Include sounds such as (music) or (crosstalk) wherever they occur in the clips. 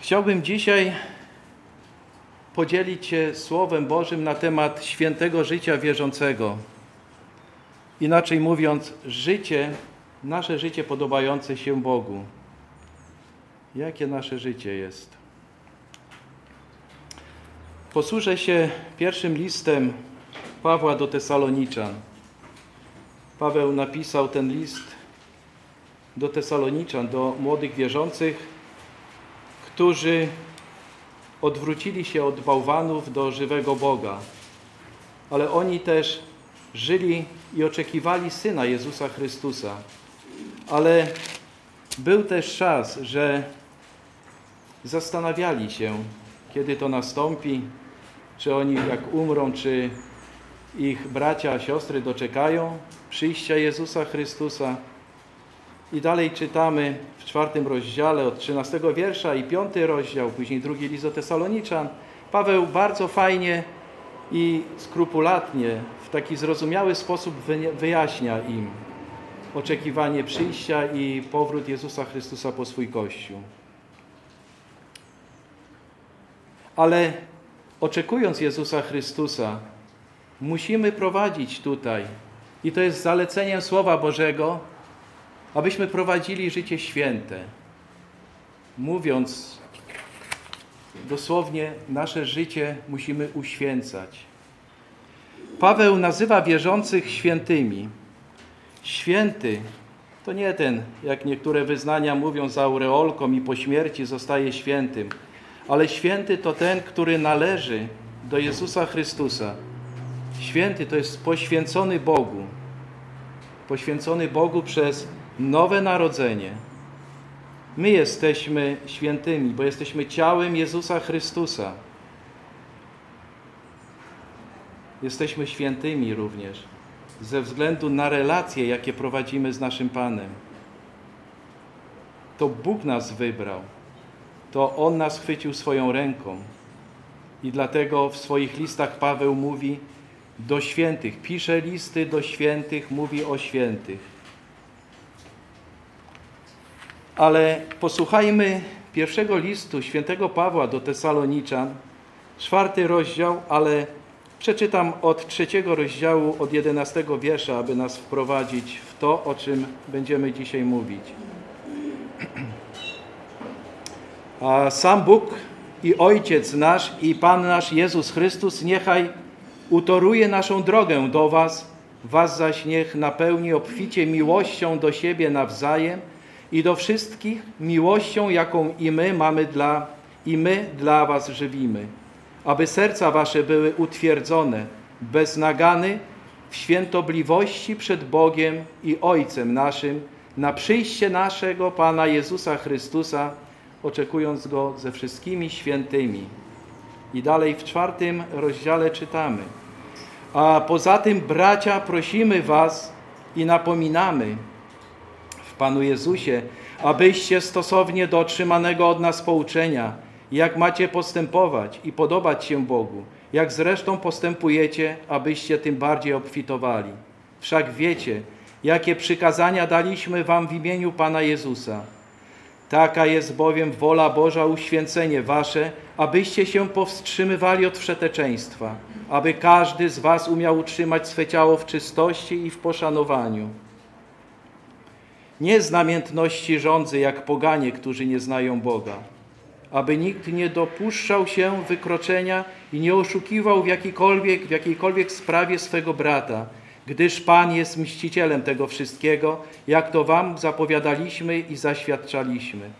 Chciałbym dzisiaj podzielić się Słowem Bożym na temat świętego życia wierzącego. Inaczej mówiąc, życie, nasze życie podobające się Bogu. Jakie nasze życie jest? Posłużę się pierwszym listem Pawła do Tesaloniczan. Paweł napisał ten list do Tesaloniczan, do młodych wierzących, którzy odwrócili się od bałwanów do żywego Boga. Ale oni też żyli i oczekiwali Syna Jezusa Chrystusa. Ale był też czas, że zastanawiali się, kiedy to nastąpi, czy oni jak umrą, czy ich bracia, siostry doczekają przyjścia Jezusa Chrystusa. I dalej czytamy w czwartym rozdziale od 13 wiersza i piąty rozdział, później drugi list do Tesaloniczan. Paweł bardzo fajnie i skrupulatnie, w taki zrozumiały sposób wyjaśnia im oczekiwanie przyjścia i powrót Jezusa Chrystusa po swój Kościół. Ale oczekując Jezusa Chrystusa, musimy prowadzić tutaj, i to jest zaleceniem Słowa Bożego, abyśmy prowadzili życie święte. Mówiąc dosłownie, nasze życie musimy uświęcać. Paweł nazywa wierzących świętymi. Święty to nie ten, jak niektóre wyznania mówią, za aureolką i po śmierci zostaje świętym, ale święty to ten, który należy do Jezusa Chrystusa. Święty to jest poświęcony Bogu. Poświęcony Bogu przez nowe narodzenie. My jesteśmy świętymi, bo jesteśmy ciałem Jezusa Chrystusa. Jesteśmy świętymi również ze względu na relacje, jakie prowadzimy z naszym Panem. To Bóg nas wybrał, to On nas chwycił swoją ręką. I dlatego w swoich listach Paweł mówi do świętych, pisze listy do świętych, mówi o świętych. Ale posłuchajmy pierwszego listu świętego Pawła do Tesaloniczan, czwarty rozdział, ale przeczytam od trzeciego rozdziału, od jedenastego wiersza, aby nas wprowadzić w to, o czym będziemy dzisiaj mówić. A sam Bóg i Ojciec nasz i Pan nasz Jezus Chrystus niechaj utoruje naszą drogę do Was, Was zaś niech napełni obficie miłością do siebie nawzajem, i do wszystkich miłością, jaką i my mamy dla, i my dla was żywimy, aby serca wasze były utwierdzone, bez nagany, w świętobliwości przed Bogiem i Ojcem naszym, na przyjście naszego Pana Jezusa Chrystusa, oczekując Go ze wszystkimi świętymi. I dalej w czwartym rozdziale czytamy. A poza tym, bracia, prosimy Was i napominamy, Panu Jezusie, abyście stosownie do otrzymanego od nas pouczenia, jak macie postępować i podobać się Bogu, jak zresztą postępujecie, abyście tym bardziej obfitowali. Wszak wiecie, jakie przykazania daliśmy wam w imieniu Pana Jezusa. Taka jest bowiem wola Boża uświęcenie wasze, abyście się powstrzymywali od wszeteczeństwa, aby każdy z was umiał utrzymać swe ciało w czystości i w poszanowaniu nie z namiętności rządzy, jak poganie, którzy nie znają Boga, aby nikt nie dopuszczał się wykroczenia i nie oszukiwał w jakiejkolwiek, w jakiejkolwiek sprawie swego brata, gdyż Pan jest mścicielem tego wszystkiego, jak to wam zapowiadaliśmy i zaświadczaliśmy.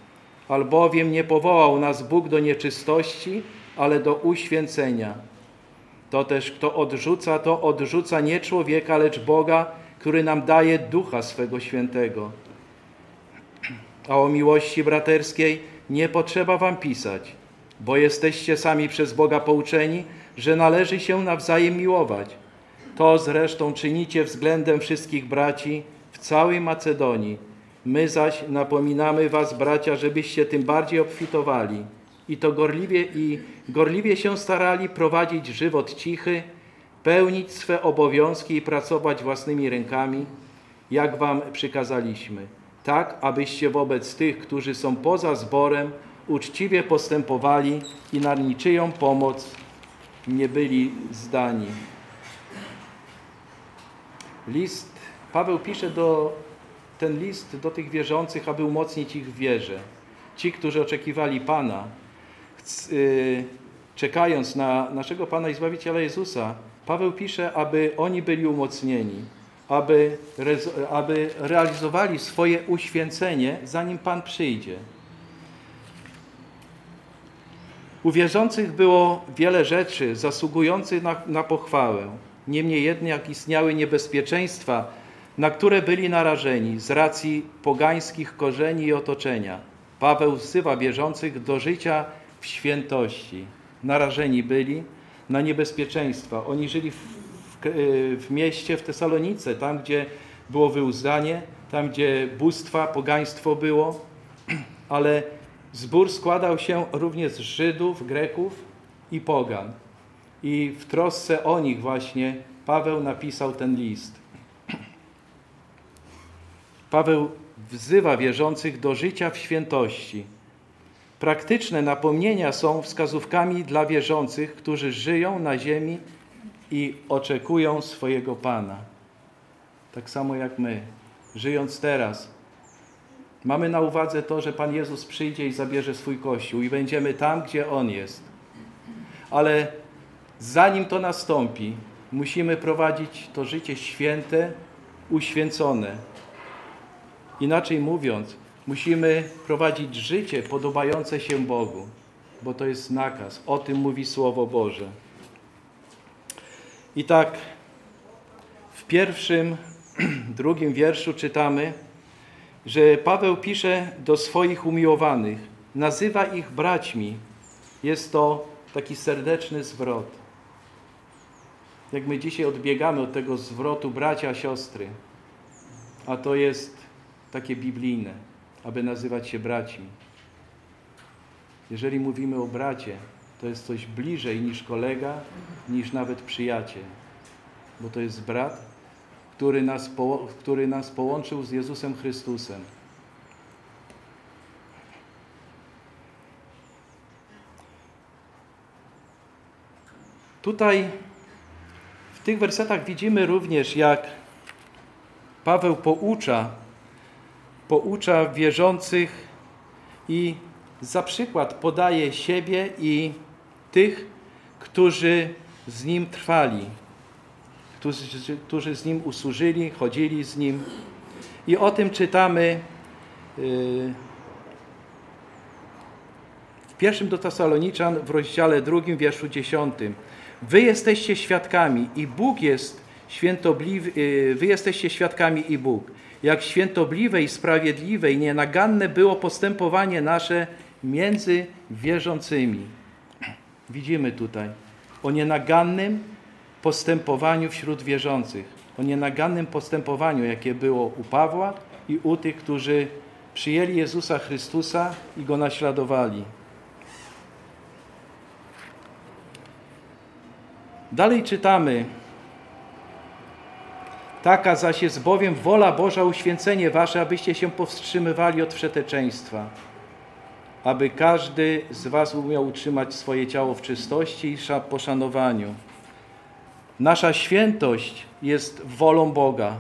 Albowiem nie powołał nas Bóg do nieczystości, ale do uświęcenia. To też kto odrzuca, to odrzuca nie człowieka, lecz Boga, który nam daje Ducha swego Świętego. A o miłości braterskiej nie potrzeba wam pisać, bo jesteście sami przez Boga pouczeni, że należy się nawzajem miłować. To zresztą czynicie względem wszystkich braci w całej Macedonii. My zaś napominamy was, bracia, żebyście tym bardziej obfitowali i to gorliwie i gorliwie się starali prowadzić żywot cichy, pełnić swe obowiązki i pracować własnymi rękami, jak wam przykazaliśmy tak abyście wobec tych, którzy są poza zborem, uczciwie postępowali i na niczyją pomoc nie byli zdani. List, Paweł pisze do, ten list do tych wierzących, aby umocnić ich w wierze. Ci, którzy oczekiwali Pana, yy, czekając na naszego Pana i Zbawiciela Jezusa, Paweł pisze, aby oni byli umocnieni, aby, aby realizowali swoje uświęcenie, zanim Pan przyjdzie. U wierzących było wiele rzeczy zasługujących na, na pochwałę. Niemniej jednak istniały niebezpieczeństwa, na które byli narażeni z racji pogańskich korzeni i otoczenia. Paweł wzywa wierzących do życia w świętości. Narażeni byli na niebezpieczeństwa. Oni żyli w, w, w mieście, w Tesalonice, tam gdzie było wyuzdanie, tam gdzie bóstwa, pogaństwo było, ale zbór składał się również z Żydów, Greków i pogan. I w trosce o nich właśnie Paweł napisał ten list. Paweł wzywa wierzących do życia w świętości. Praktyczne napomnienia są wskazówkami dla wierzących, którzy żyją na ziemi i oczekują swojego Pana. Tak samo jak my, żyjąc teraz, mamy na uwadze to, że Pan Jezus przyjdzie i zabierze swój Kościół i będziemy tam, gdzie On jest. Ale zanim to nastąpi, musimy prowadzić to życie święte, uświęcone. Inaczej mówiąc, musimy prowadzić życie podobające się Bogu, bo to jest nakaz. O tym mówi Słowo Boże. I tak w pierwszym, (clears throat) drugim wierszu czytamy, że Paweł pisze do swoich umiłowanych, nazywa ich braćmi. Jest to taki serdeczny zwrot. Jak my dzisiaj odbiegamy od tego zwrotu bracia, siostry, a to jest takie biblijne, aby nazywać się braćmi. Jeżeli mówimy o bracie, to jest coś bliżej niż kolega, niż nawet przyjaciel, bo to jest brat, który nas, który nas połączył z Jezusem Chrystusem. Tutaj w tych wersetach widzimy również, jak Paweł poucza, poucza wierzących i za przykład podaje siebie i tych, którzy z nim trwali, którzy, którzy z nim usłużyli, chodzili z nim. I o tym czytamy yy, w pierwszym do Tesaloniczan w rozdziale drugim, wierszu dziesiątym. Wy jesteście świadkami i Bóg jest świętobliwy, yy, wy jesteście świadkami i Bóg. Jak świętobliwe i sprawiedliwe i nienaganne było postępowanie nasze między wierzącymi. Widzimy tutaj o nienagannym postępowaniu wśród wierzących, o nienagannym postępowaniu, jakie było u Pawła i u tych, którzy przyjęli Jezusa Chrystusa i Go naśladowali. Dalej czytamy. Taka zaś jest bowiem wola Boża uświęcenie wasze, abyście się powstrzymywali od wszeteczeństwa, aby każdy z was umiał utrzymać swoje ciało w czystości i poszanowaniu. Nasza świętość jest wolą Boga.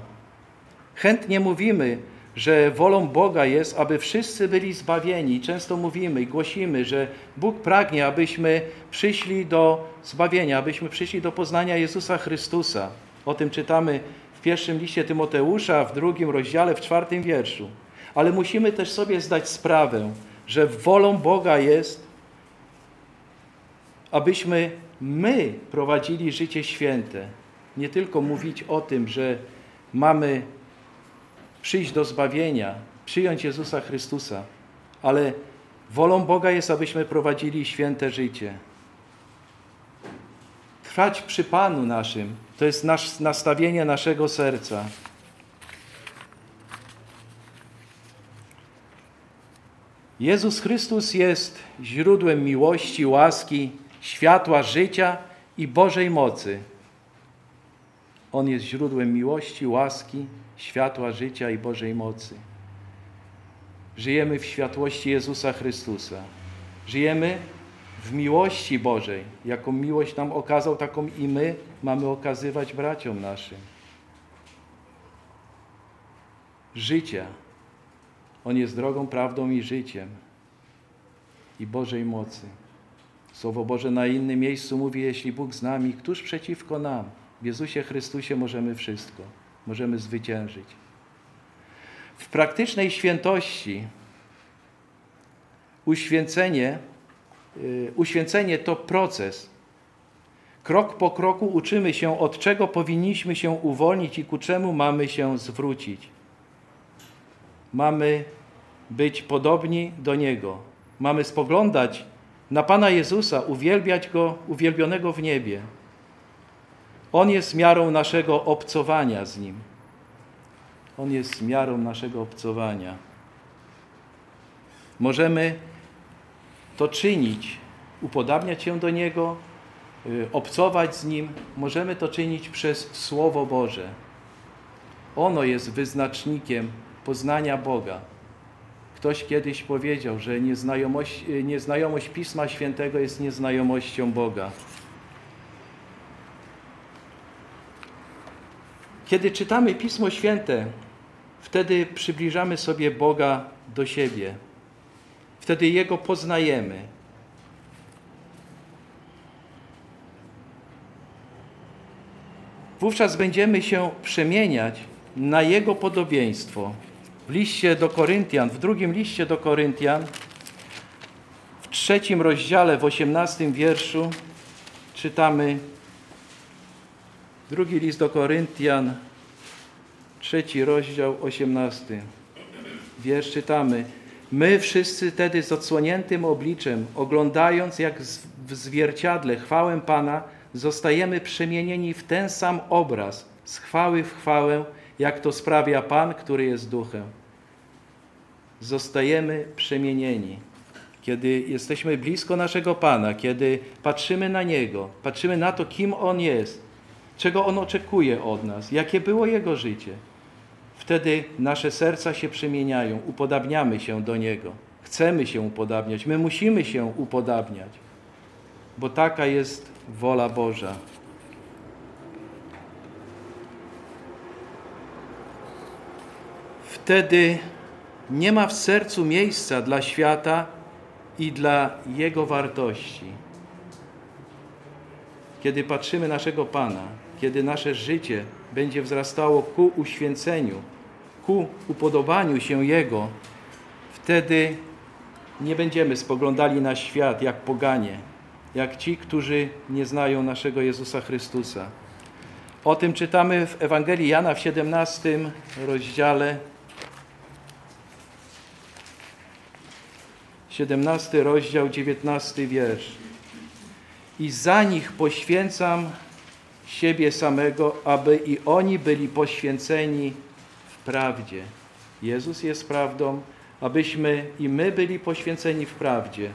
Chętnie mówimy, że wolą Boga jest, aby wszyscy byli zbawieni. Często mówimy i głosimy, że Bóg pragnie, abyśmy przyszli do zbawienia, abyśmy przyszli do poznania Jezusa Chrystusa. O tym czytamy w pierwszym liście Tymoteusza, w drugim rozdziale, w czwartym wierszu. Ale musimy też sobie zdać sprawę, że wolą Boga jest, abyśmy my prowadzili życie święte. Nie tylko mówić o tym, że mamy przyjść do zbawienia, przyjąć Jezusa Chrystusa, ale wolą Boga jest, abyśmy prowadzili święte życie. Trwać przy Panu naszym, to jest nasz, nastawienie naszego serca. Jezus Chrystus jest źródłem miłości, łaski, światła życia i Bożej mocy. On jest źródłem miłości, łaski, światła życia i Bożej mocy. Żyjemy w światłości Jezusa Chrystusa. Żyjemy w miłości Bożej. Jaką miłość nam okazał, taką i my mamy okazywać braciom naszym. Życia. On jest drogą, prawdą i życiem. I Bożej mocy. Słowo Boże na innym miejscu mówi, jeśli Bóg z nami, któż przeciwko nam? W Jezusie Chrystusie możemy wszystko. Możemy zwyciężyć. W praktycznej świętości uświęcenie, yy, uświęcenie to proces. Krok po kroku uczymy się, od czego powinniśmy się uwolnić i ku czemu mamy się zwrócić. Mamy być podobni do Niego. Mamy spoglądać na Pana Jezusa, uwielbiać Go, uwielbionego w niebie. On jest miarą naszego obcowania z Nim. On jest miarą naszego obcowania. Możemy to czynić, upodabniać się do Niego, y, obcować z Nim. Możemy to czynić przez Słowo Boże. Ono jest wyznacznikiem poznania Boga. Ktoś kiedyś powiedział, że nieznajomość, nieznajomość Pisma Świętego jest nieznajomością Boga. Kiedy czytamy Pismo Święte, wtedy przybliżamy sobie Boga do siebie. Wtedy Jego poznajemy. Wówczas będziemy się przemieniać na Jego podobieństwo. W liście do Koryntian, w drugim liście do Koryntian, w trzecim rozdziale, w osiemnastym wierszu czytamy drugi list do Koryntian, trzeci rozdział, osiemnasty wiersz czytamy. My wszyscy tedy z odsłoniętym obliczem, oglądając jak w zwierciadle chwałę Pana, zostajemy przemienieni w ten sam obraz, z chwały w chwałę, jak to sprawia Pan, który jest duchem. Zostajemy przemienieni. Kiedy jesteśmy blisko naszego Pana, kiedy patrzymy na Niego, patrzymy na to, kim On jest, czego On oczekuje od nas, jakie było Jego życie, wtedy nasze serca się przemieniają, upodabniamy się do Niego. Chcemy się upodabniać, my musimy się upodabniać, bo taka jest wola Boża. Wtedy nie ma w sercu miejsca dla świata i dla Jego wartości. Kiedy patrzymy naszego Pana, kiedy nasze życie będzie wzrastało ku uświęceniu, ku upodobaniu się Jego, wtedy nie będziemy spoglądali na świat jak poganie, jak ci, którzy nie znają naszego Jezusa Chrystusa. O tym czytamy w Ewangelii Jana w 17 rozdziale 17 rozdział, 19 wiersz. I za nich poświęcam siebie samego, aby i oni byli poświęceni w prawdzie. Jezus jest prawdą, abyśmy i my byli poświęceni w prawdzie.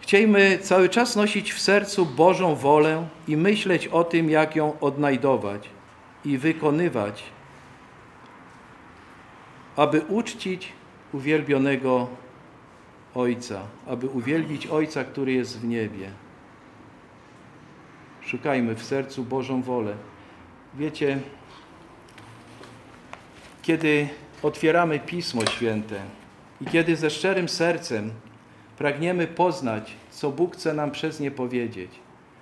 Chciejmy cały czas nosić w sercu Bożą wolę i myśleć o tym, jak ją odnajdować i wykonywać aby uczcić uwielbionego Ojca, aby uwielbić Ojca, który jest w niebie. Szukajmy w sercu Bożą wolę. Wiecie, kiedy otwieramy Pismo Święte i kiedy ze szczerym sercem pragniemy poznać, co Bóg chce nam przez nie powiedzieć,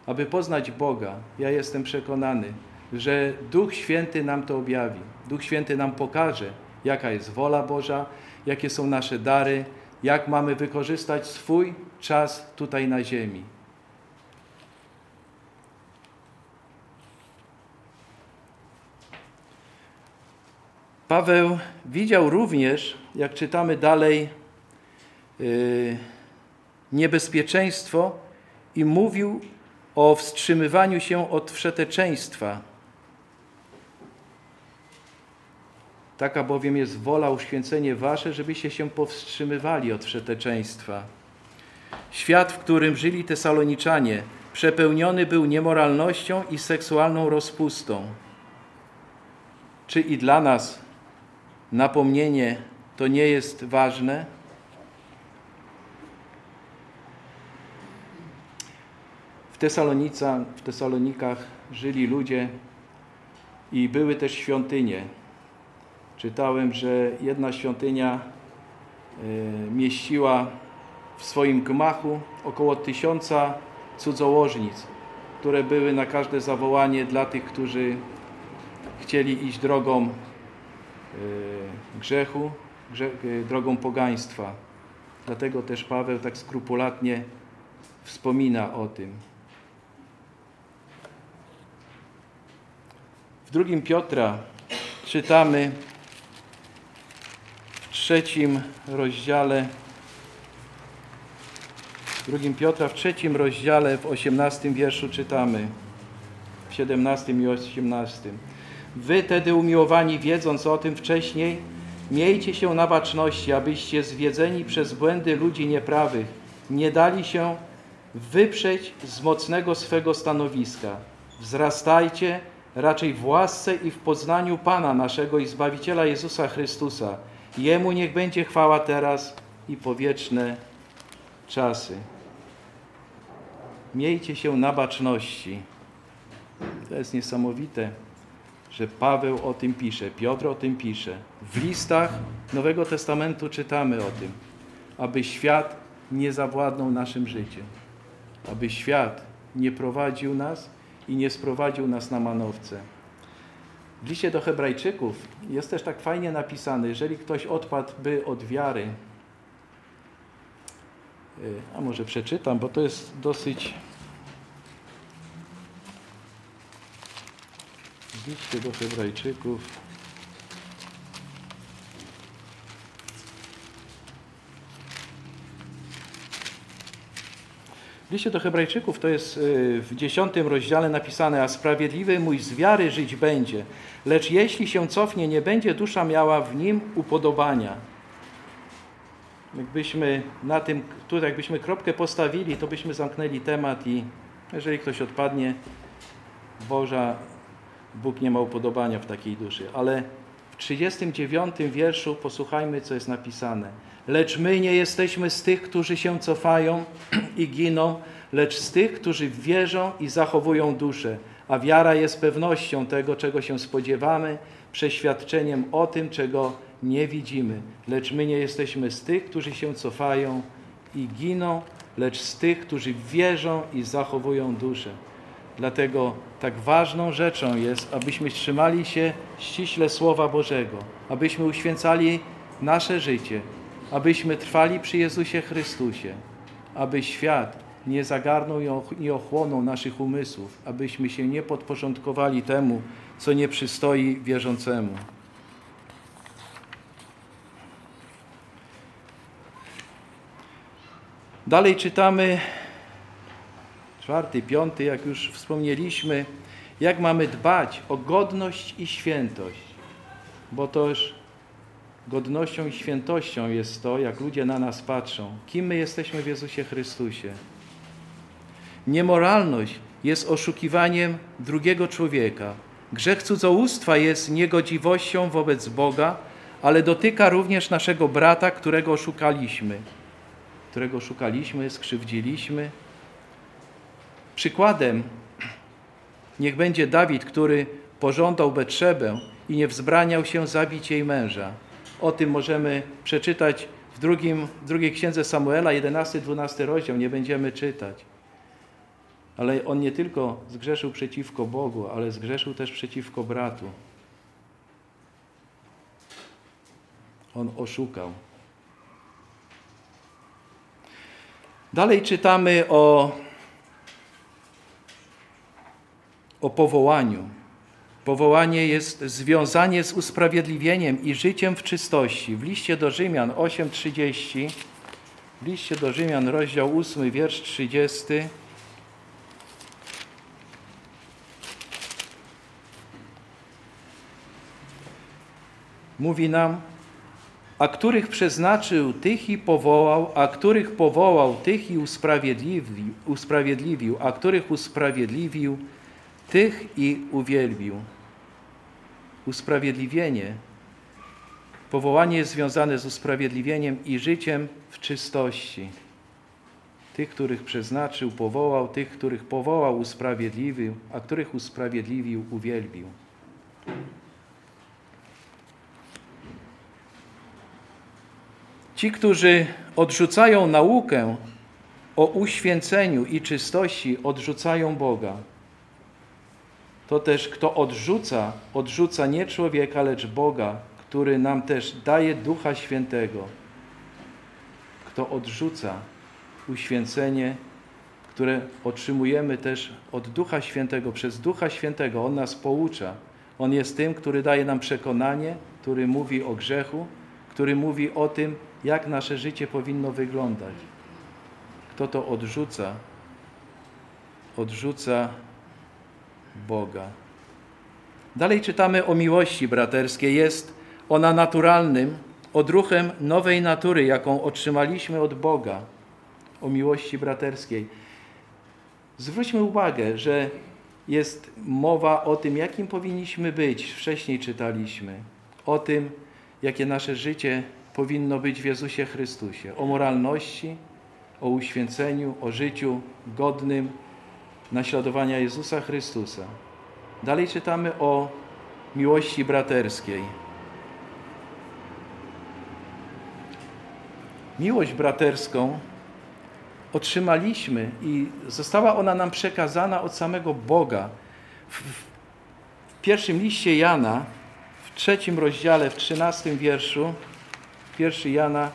aby poznać Boga, ja jestem przekonany, że Duch Święty nam to objawi. Duch Święty nam pokaże, jaka jest wola Boża, jakie są nasze dary, jak mamy wykorzystać swój czas tutaj na ziemi. Paweł widział również, jak czytamy dalej, yy, niebezpieczeństwo i mówił o wstrzymywaniu się od wszeteczeństwa Taka bowiem jest wola, uświęcenie wasze, żebyście się powstrzymywali od wszeteczeństwa. Świat, w którym żyli Tesaloniczanie, przepełniony był niemoralnością i seksualną rozpustą. Czy i dla nas napomnienie to nie jest ważne? W, w Tesalonikach żyli ludzie i były też świątynie. Czytałem, że jedna świątynia y, mieściła w swoim gmachu około tysiąca cudzołożnic, które były na każde zawołanie dla tych, którzy chcieli iść drogą y, grzechu, y, drogą pogaństwa. Dlatego też Paweł tak skrupulatnie wspomina o tym. W drugim Piotra czytamy trzecim rozdziale w drugim Piotra w trzecim rozdziale w osiemnastym wierszu czytamy w siedemnastym i osiemnastym Wy tedy umiłowani wiedząc o tym wcześniej miejcie się na baczności abyście zwiedzeni przez błędy ludzi nieprawych nie dali się wyprzeć z mocnego swego stanowiska wzrastajcie raczej w łasce i w poznaniu Pana naszego i Zbawiciela Jezusa Chrystusa. Jemu niech będzie chwała teraz i powieczne czasy. Miejcie się na baczności. To jest niesamowite, że Paweł o tym pisze, Piotr o tym pisze. W listach Nowego Testamentu czytamy o tym, aby świat nie zawładnął naszym życiem, aby świat nie prowadził nas i nie sprowadził nas na manowce. W liście do Hebrajczyków jest też tak fajnie napisane, jeżeli ktoś odpadłby od wiary, y, a może przeczytam, bo to jest dosyć. W liście do Hebrajczyków. W liście do Hebrajczyków to jest y, w dziesiątym rozdziale napisane, a sprawiedliwy mój z wiary żyć będzie, lecz jeśli się cofnie, nie będzie dusza miała w nim upodobania. Jakbyśmy na tym, tutaj jakbyśmy kropkę postawili, to byśmy zamknęli temat i jeżeli ktoś odpadnie, Boża, Bóg nie ma upodobania w takiej duszy. Ale w 39 wierszu posłuchajmy, co jest napisane. Lecz my nie jesteśmy z tych, którzy się cofają (clears throat) i giną, lecz z tych, którzy wierzą i zachowują duszę. A wiara jest pewnością tego, czego się spodziewamy, przeświadczeniem o tym, czego nie widzimy. Lecz my nie jesteśmy z tych, którzy się cofają i giną, lecz z tych, którzy wierzą i zachowują duszę. Dlatego tak ważną rzeczą jest, abyśmy trzymali się ściśle Słowa Bożego, abyśmy uświęcali nasze życie, abyśmy trwali przy Jezusie Chrystusie, aby świat nie zagarnął i ochłonął naszych umysłów, abyśmy się nie podporządkowali temu, co nie przystoi wierzącemu. Dalej czytamy czwarty, piąty, jak już wspomnieliśmy, jak mamy dbać o godność i świętość, bo toż godnością i świętością jest to, jak ludzie na nas patrzą, kim my jesteśmy w Jezusie Chrystusie. Niemoralność jest oszukiwaniem drugiego człowieka. Grzech cudzołóstwa jest niegodziwością wobec Boga, ale dotyka również naszego brata, którego oszukaliśmy. Którego szukaliśmy, skrzywdziliśmy. Przykładem niech będzie Dawid, który pożądał Betrzebę i nie wzbraniał się zabić jej męża. O tym możemy przeczytać w, drugim, w drugiej księdze Samuela, 11-12 rozdział, nie będziemy czytać. Ale on nie tylko zgrzeszył przeciwko Bogu, ale zgrzeszył też przeciwko bratu. On oszukał. Dalej czytamy o, o powołaniu. Powołanie jest związanie z usprawiedliwieniem i życiem w czystości. W liście do Rzymian 8:30, w liście do Rzymian, rozdział 8, wiersz 30. Mówi nam, a których przeznaczył, tych i powołał, a których powołał, tych i usprawiedliwił, usprawiedliwił a których usprawiedliwił, tych i uwielbił. Usprawiedliwienie Powołanie jest związane z usprawiedliwieniem i życiem w czystości. Tych, których przeznaczył, powołał, tych, których powołał, usprawiedliwił, a których usprawiedliwił, uwielbił. Ci, którzy odrzucają naukę o uświęceniu i czystości, odrzucają Boga. To też, kto odrzuca, odrzuca nie człowieka, lecz Boga, który nam też daje Ducha Świętego. Kto odrzuca uświęcenie, które otrzymujemy też od Ducha Świętego, przez Ducha Świętego, On nas poucza. On jest tym, który daje nam przekonanie, który mówi o grzechu, który mówi o tym, jak nasze życie powinno wyglądać. Kto to odrzuca, odrzuca Boga. Dalej czytamy o miłości braterskiej. Jest ona naturalnym odruchem nowej natury, jaką otrzymaliśmy od Boga. O miłości braterskiej. Zwróćmy uwagę, że jest mowa o tym, jakim powinniśmy być. Wcześniej czytaliśmy o tym, jakie nasze życie powinno być w Jezusie Chrystusie. O moralności, o uświęceniu, o życiu godnym naśladowania Jezusa Chrystusa. Dalej czytamy o miłości braterskiej. Miłość braterską otrzymaliśmy i została ona nam przekazana od samego Boga. W, pierwszym liście Jana, w trzecim rozdziale, w trzynastym wierszu, pierwszy Jana,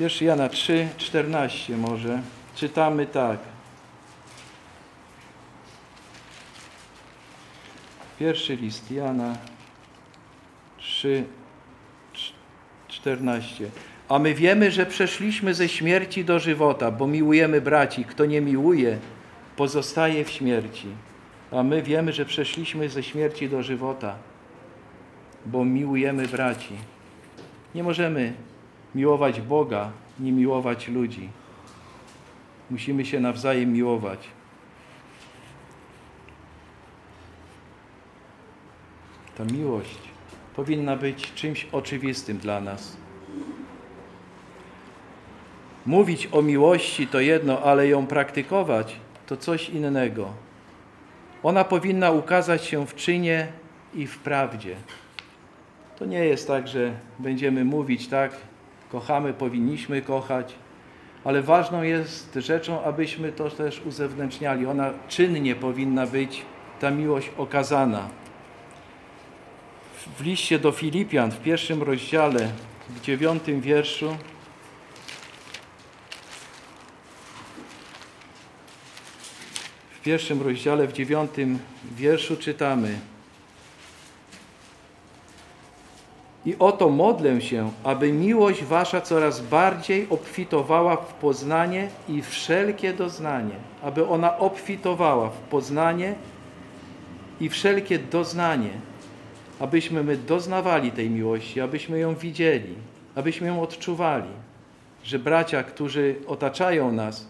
1 Jana 3, 14 może, czytamy tak. Pierwszy list Jana 3, 14. A my wiemy, że przeszliśmy ze śmierci do żywota, bo miłujemy braci. Kto nie miłuje, pozostaje w śmierci. A my wiemy, że przeszliśmy ze śmierci do żywota, bo miłujemy braci. Nie możemy miłować Boga, nie miłować ludzi. Musimy się nawzajem miłować. Ta miłość powinna być czymś oczywistym dla nas. Mówić o miłości to jedno, ale ją praktykować to coś innego. Ona powinna ukazać się w czynie i w prawdzie. To nie jest tak, że będziemy mówić tak, kochamy, powinniśmy kochać, ale ważną jest rzeczą, abyśmy to też uzewnętrzniali. Ona czynnie powinna być, ta miłość okazana. W liście do Filipian, w pierwszym rozdziale, w dziewiątym wierszu, w pierwszym rozdziale, w dziewiątym wierszu czytamy – I oto modlę się, aby miłość wasza coraz bardziej obfitowała w poznanie i wszelkie doznanie, aby ona obfitowała w poznanie i wszelkie doznanie, abyśmy my doznawali tej miłości, abyśmy ją widzieli, abyśmy ją odczuwali, że bracia, którzy otaczają nas,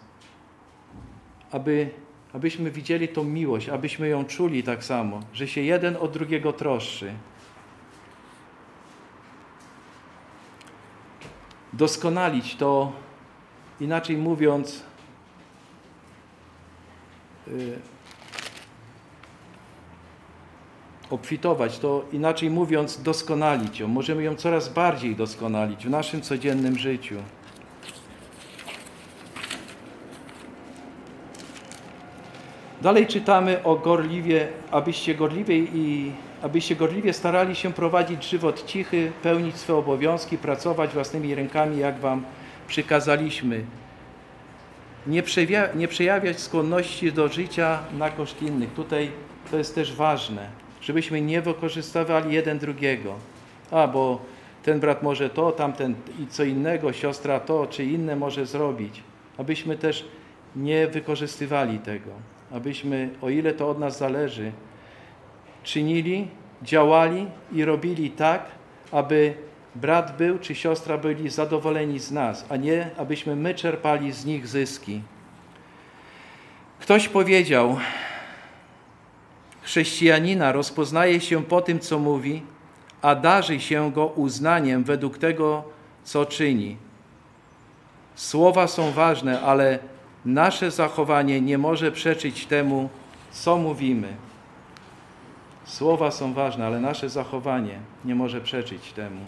aby, abyśmy widzieli tą miłość, abyśmy ją czuli tak samo, że się jeden od drugiego troszczy, doskonalić to, inaczej mówiąc, y, obfitować, to inaczej mówiąc, doskonalić ją. Możemy ją coraz bardziej doskonalić w naszym codziennym życiu. Dalej czytamy o gorliwie, abyście gorliwie i abyście gorliwie starali się prowadzić żywot cichy, pełnić swe obowiązki, pracować własnymi rękami, jak wam przykazaliśmy. Nie, nie przejawiać skłonności do życia na koszt innych. Tutaj to jest też ważne, żebyśmy nie wykorzystywali jeden drugiego. A, bo ten brat może to, tamten i co innego, siostra to czy inne może zrobić. Abyśmy też nie wykorzystywali tego. Abyśmy, o ile to od nas zależy, czynili, działali i robili tak, aby brat był czy siostra byli zadowoleni z nas, a nie abyśmy my czerpali z nich zyski. Ktoś powiedział, chrześcijanina rozpoznaje się po tym, co mówi, a darzy się go uznaniem według tego, co czyni. Słowa są ważne, ale nasze zachowanie nie może przeczyć temu, co mówimy. Słowa są ważne, ale nasze zachowanie nie może przeczyć temu.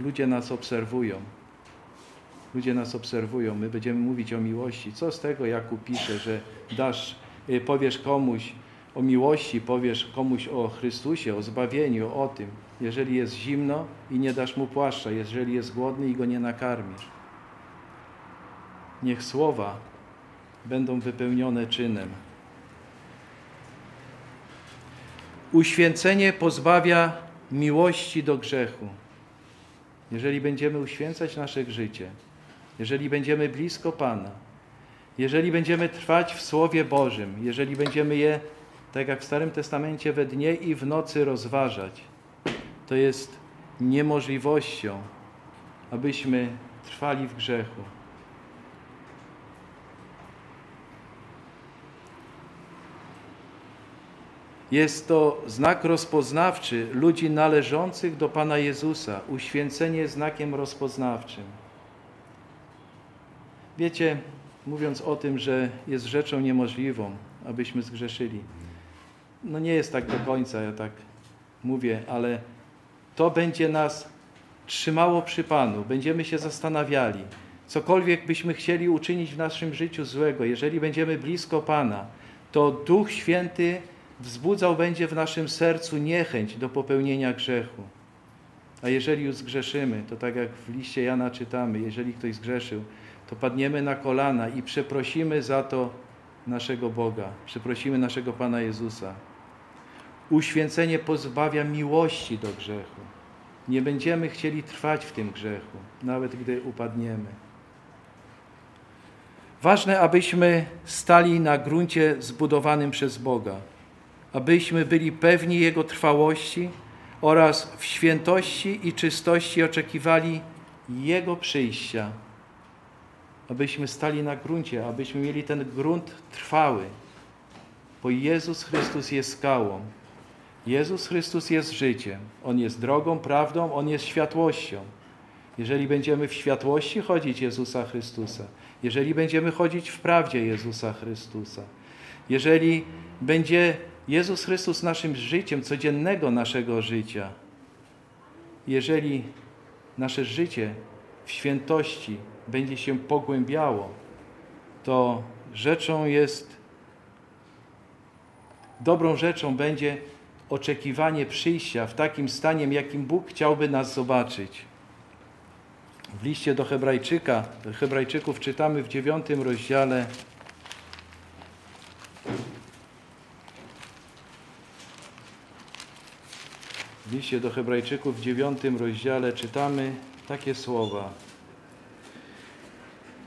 Ludzie nas obserwują. Ludzie nas obserwują. My będziemy mówić o miłości. Co z tego, Jakub pisze, że dasz, y, powiesz komuś o miłości, powiesz komuś o Chrystusie, o zbawieniu, o tym. Jeżeli jest zimno i nie dasz mu płaszcza, jeżeli jest głodny i go nie nakarmisz. Niech słowa będą wypełnione czynem. Uświęcenie pozbawia miłości do grzechu. Jeżeli będziemy uświęcać nasze życie, jeżeli będziemy blisko Pana, jeżeli będziemy trwać w Słowie Bożym, jeżeli będziemy je, tak jak w Starym Testamencie, we dnie i w nocy rozważać, to jest niemożliwością, abyśmy trwali w grzechu. Jest to znak rozpoznawczy ludzi należących do Pana Jezusa. Uświęcenie znakiem rozpoznawczym. Wiecie, mówiąc o tym, że jest rzeczą niemożliwą, abyśmy zgrzeszyli, no nie jest tak do końca, ja tak mówię, ale to będzie nas trzymało przy Panu, będziemy się zastanawiali. Cokolwiek byśmy chcieli uczynić w naszym życiu złego, jeżeli będziemy blisko Pana, to Duch Święty wzbudzał będzie w naszym sercu niechęć do popełnienia grzechu. A jeżeli już zgrzeszymy, to tak jak w liście Jana czytamy, jeżeli ktoś zgrzeszył, to padniemy na kolana i przeprosimy za to naszego Boga, przeprosimy naszego Pana Jezusa. Uświęcenie pozbawia miłości do grzechu. Nie będziemy chcieli trwać w tym grzechu, nawet gdy upadniemy. Ważne, abyśmy stali na gruncie zbudowanym przez Boga abyśmy byli pewni Jego trwałości oraz w świętości i czystości oczekiwali Jego przyjścia. Abyśmy stali na gruncie, abyśmy mieli ten grunt trwały, bo Jezus Chrystus jest skałą. Jezus Chrystus jest życiem. On jest drogą, prawdą, On jest światłością. Jeżeli będziemy w światłości chodzić Jezusa Chrystusa, jeżeli będziemy chodzić w prawdzie Jezusa Chrystusa, jeżeli będzie Jezus Chrystus naszym życiem, codziennego naszego życia. Jeżeli nasze życie w świętości będzie się pogłębiało, to rzeczą jest, dobrą rzeczą będzie oczekiwanie przyjścia w takim stanie, jakim Bóg chciałby nas zobaczyć. W liście do Hebrajczyka, do Hebrajczyków czytamy w dziewiątym rozdziale W liście do Hebrajczyków w dziewiątym rozdziale czytamy takie słowa.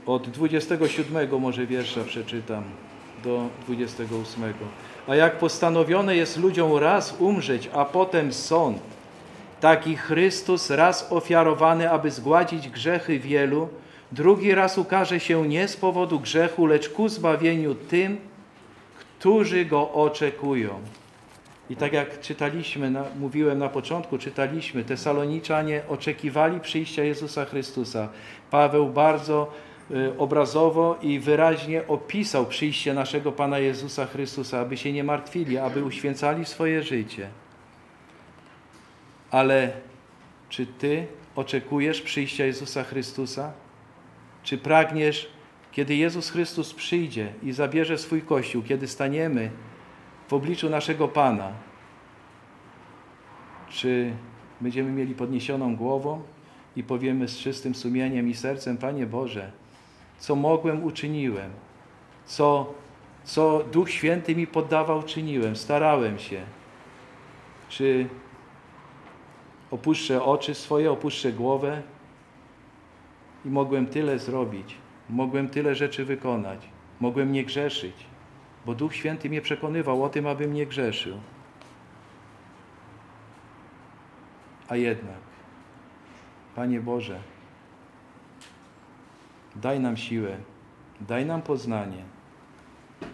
Od 27 może wiersza przeczytam do 28. A jak postanowione jest ludziom raz umrzeć, a potem sąd, taki Chrystus raz ofiarowany, aby zgładzić grzechy wielu, drugi raz ukaże się nie z powodu grzechu, lecz ku zbawieniu tym, którzy go oczekują. I tak jak czytaliśmy, na, mówiłem na początku, czytaliśmy, te Saloniczanie oczekiwali przyjścia Jezusa Chrystusa. Paweł bardzo y, obrazowo i wyraźnie opisał przyjście naszego Pana Jezusa Chrystusa, aby się nie martwili, aby uświęcali swoje życie. Ale czy Ty oczekujesz przyjścia Jezusa Chrystusa? Czy pragniesz, kiedy Jezus Chrystus przyjdzie i zabierze swój Kościół, kiedy staniemy w obliczu naszego Pana, czy będziemy mieli podniesioną głową i powiemy z czystym sumieniem i sercem, Panie Boże, co mogłem, uczyniłem, co, co Duch Święty mi poddawał, czyniłem, starałem się. Czy opuszczę oczy swoje, opuszczę głowę i mogłem tyle zrobić, mogłem tyle rzeczy wykonać, mogłem nie grzeszyć bo Duch Święty mnie przekonywał o tym, abym nie grzeszył. A jednak, Panie Boże, daj nam siłę, daj nam poznanie,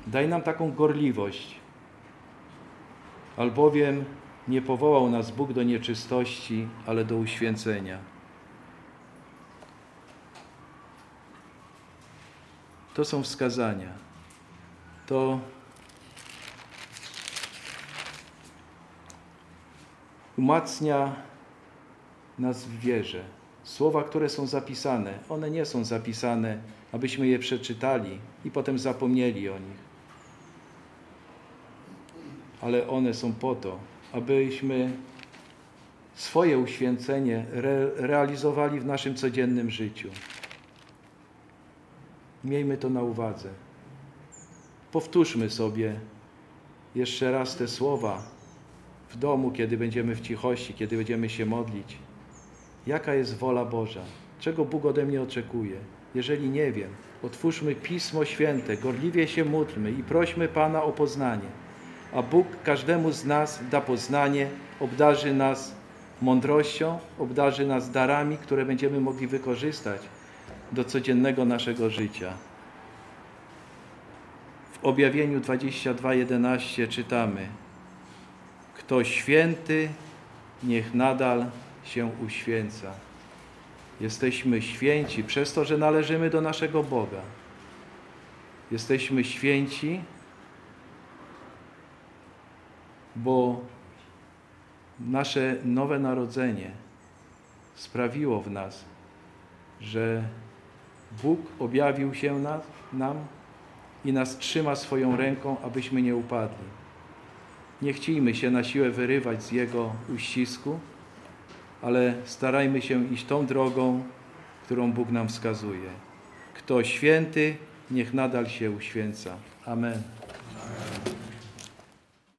daj nam taką gorliwość, albowiem nie powołał nas Bóg do nieczystości, ale do uświęcenia. To są wskazania. To umacnia nas w wierze. Słowa, które są zapisane, one nie są zapisane, abyśmy je przeczytali i potem zapomnieli o nich. Ale one są po to, abyśmy swoje uświęcenie re realizowali w naszym codziennym życiu. Miejmy to na uwadze. Powtórzmy sobie jeszcze raz te słowa w domu, kiedy będziemy w cichości, kiedy będziemy się modlić. Jaka jest wola Boża? Czego Bóg ode mnie oczekuje? Jeżeli nie wiem, otwórzmy Pismo Święte, gorliwie się módlmy i prośmy Pana o poznanie. A Bóg każdemu z nas da poznanie, obdarzy nas mądrością, obdarzy nas darami, które będziemy mogli wykorzystać do codziennego naszego życia. Objawieniu 22:11 czytamy: Kto święty, niech nadal się uświęca. Jesteśmy święci przez to, że należymy do naszego Boga. Jesteśmy święci, bo nasze nowe narodzenie sprawiło w nas, że Bóg objawił się nam i nas trzyma swoją ręką, abyśmy nie upadli. Nie chciejmy się na siłę wyrywać z Jego uścisku, ale starajmy się iść tą drogą, którą Bóg nam wskazuje. Kto święty, niech nadal się uświęca. Amen.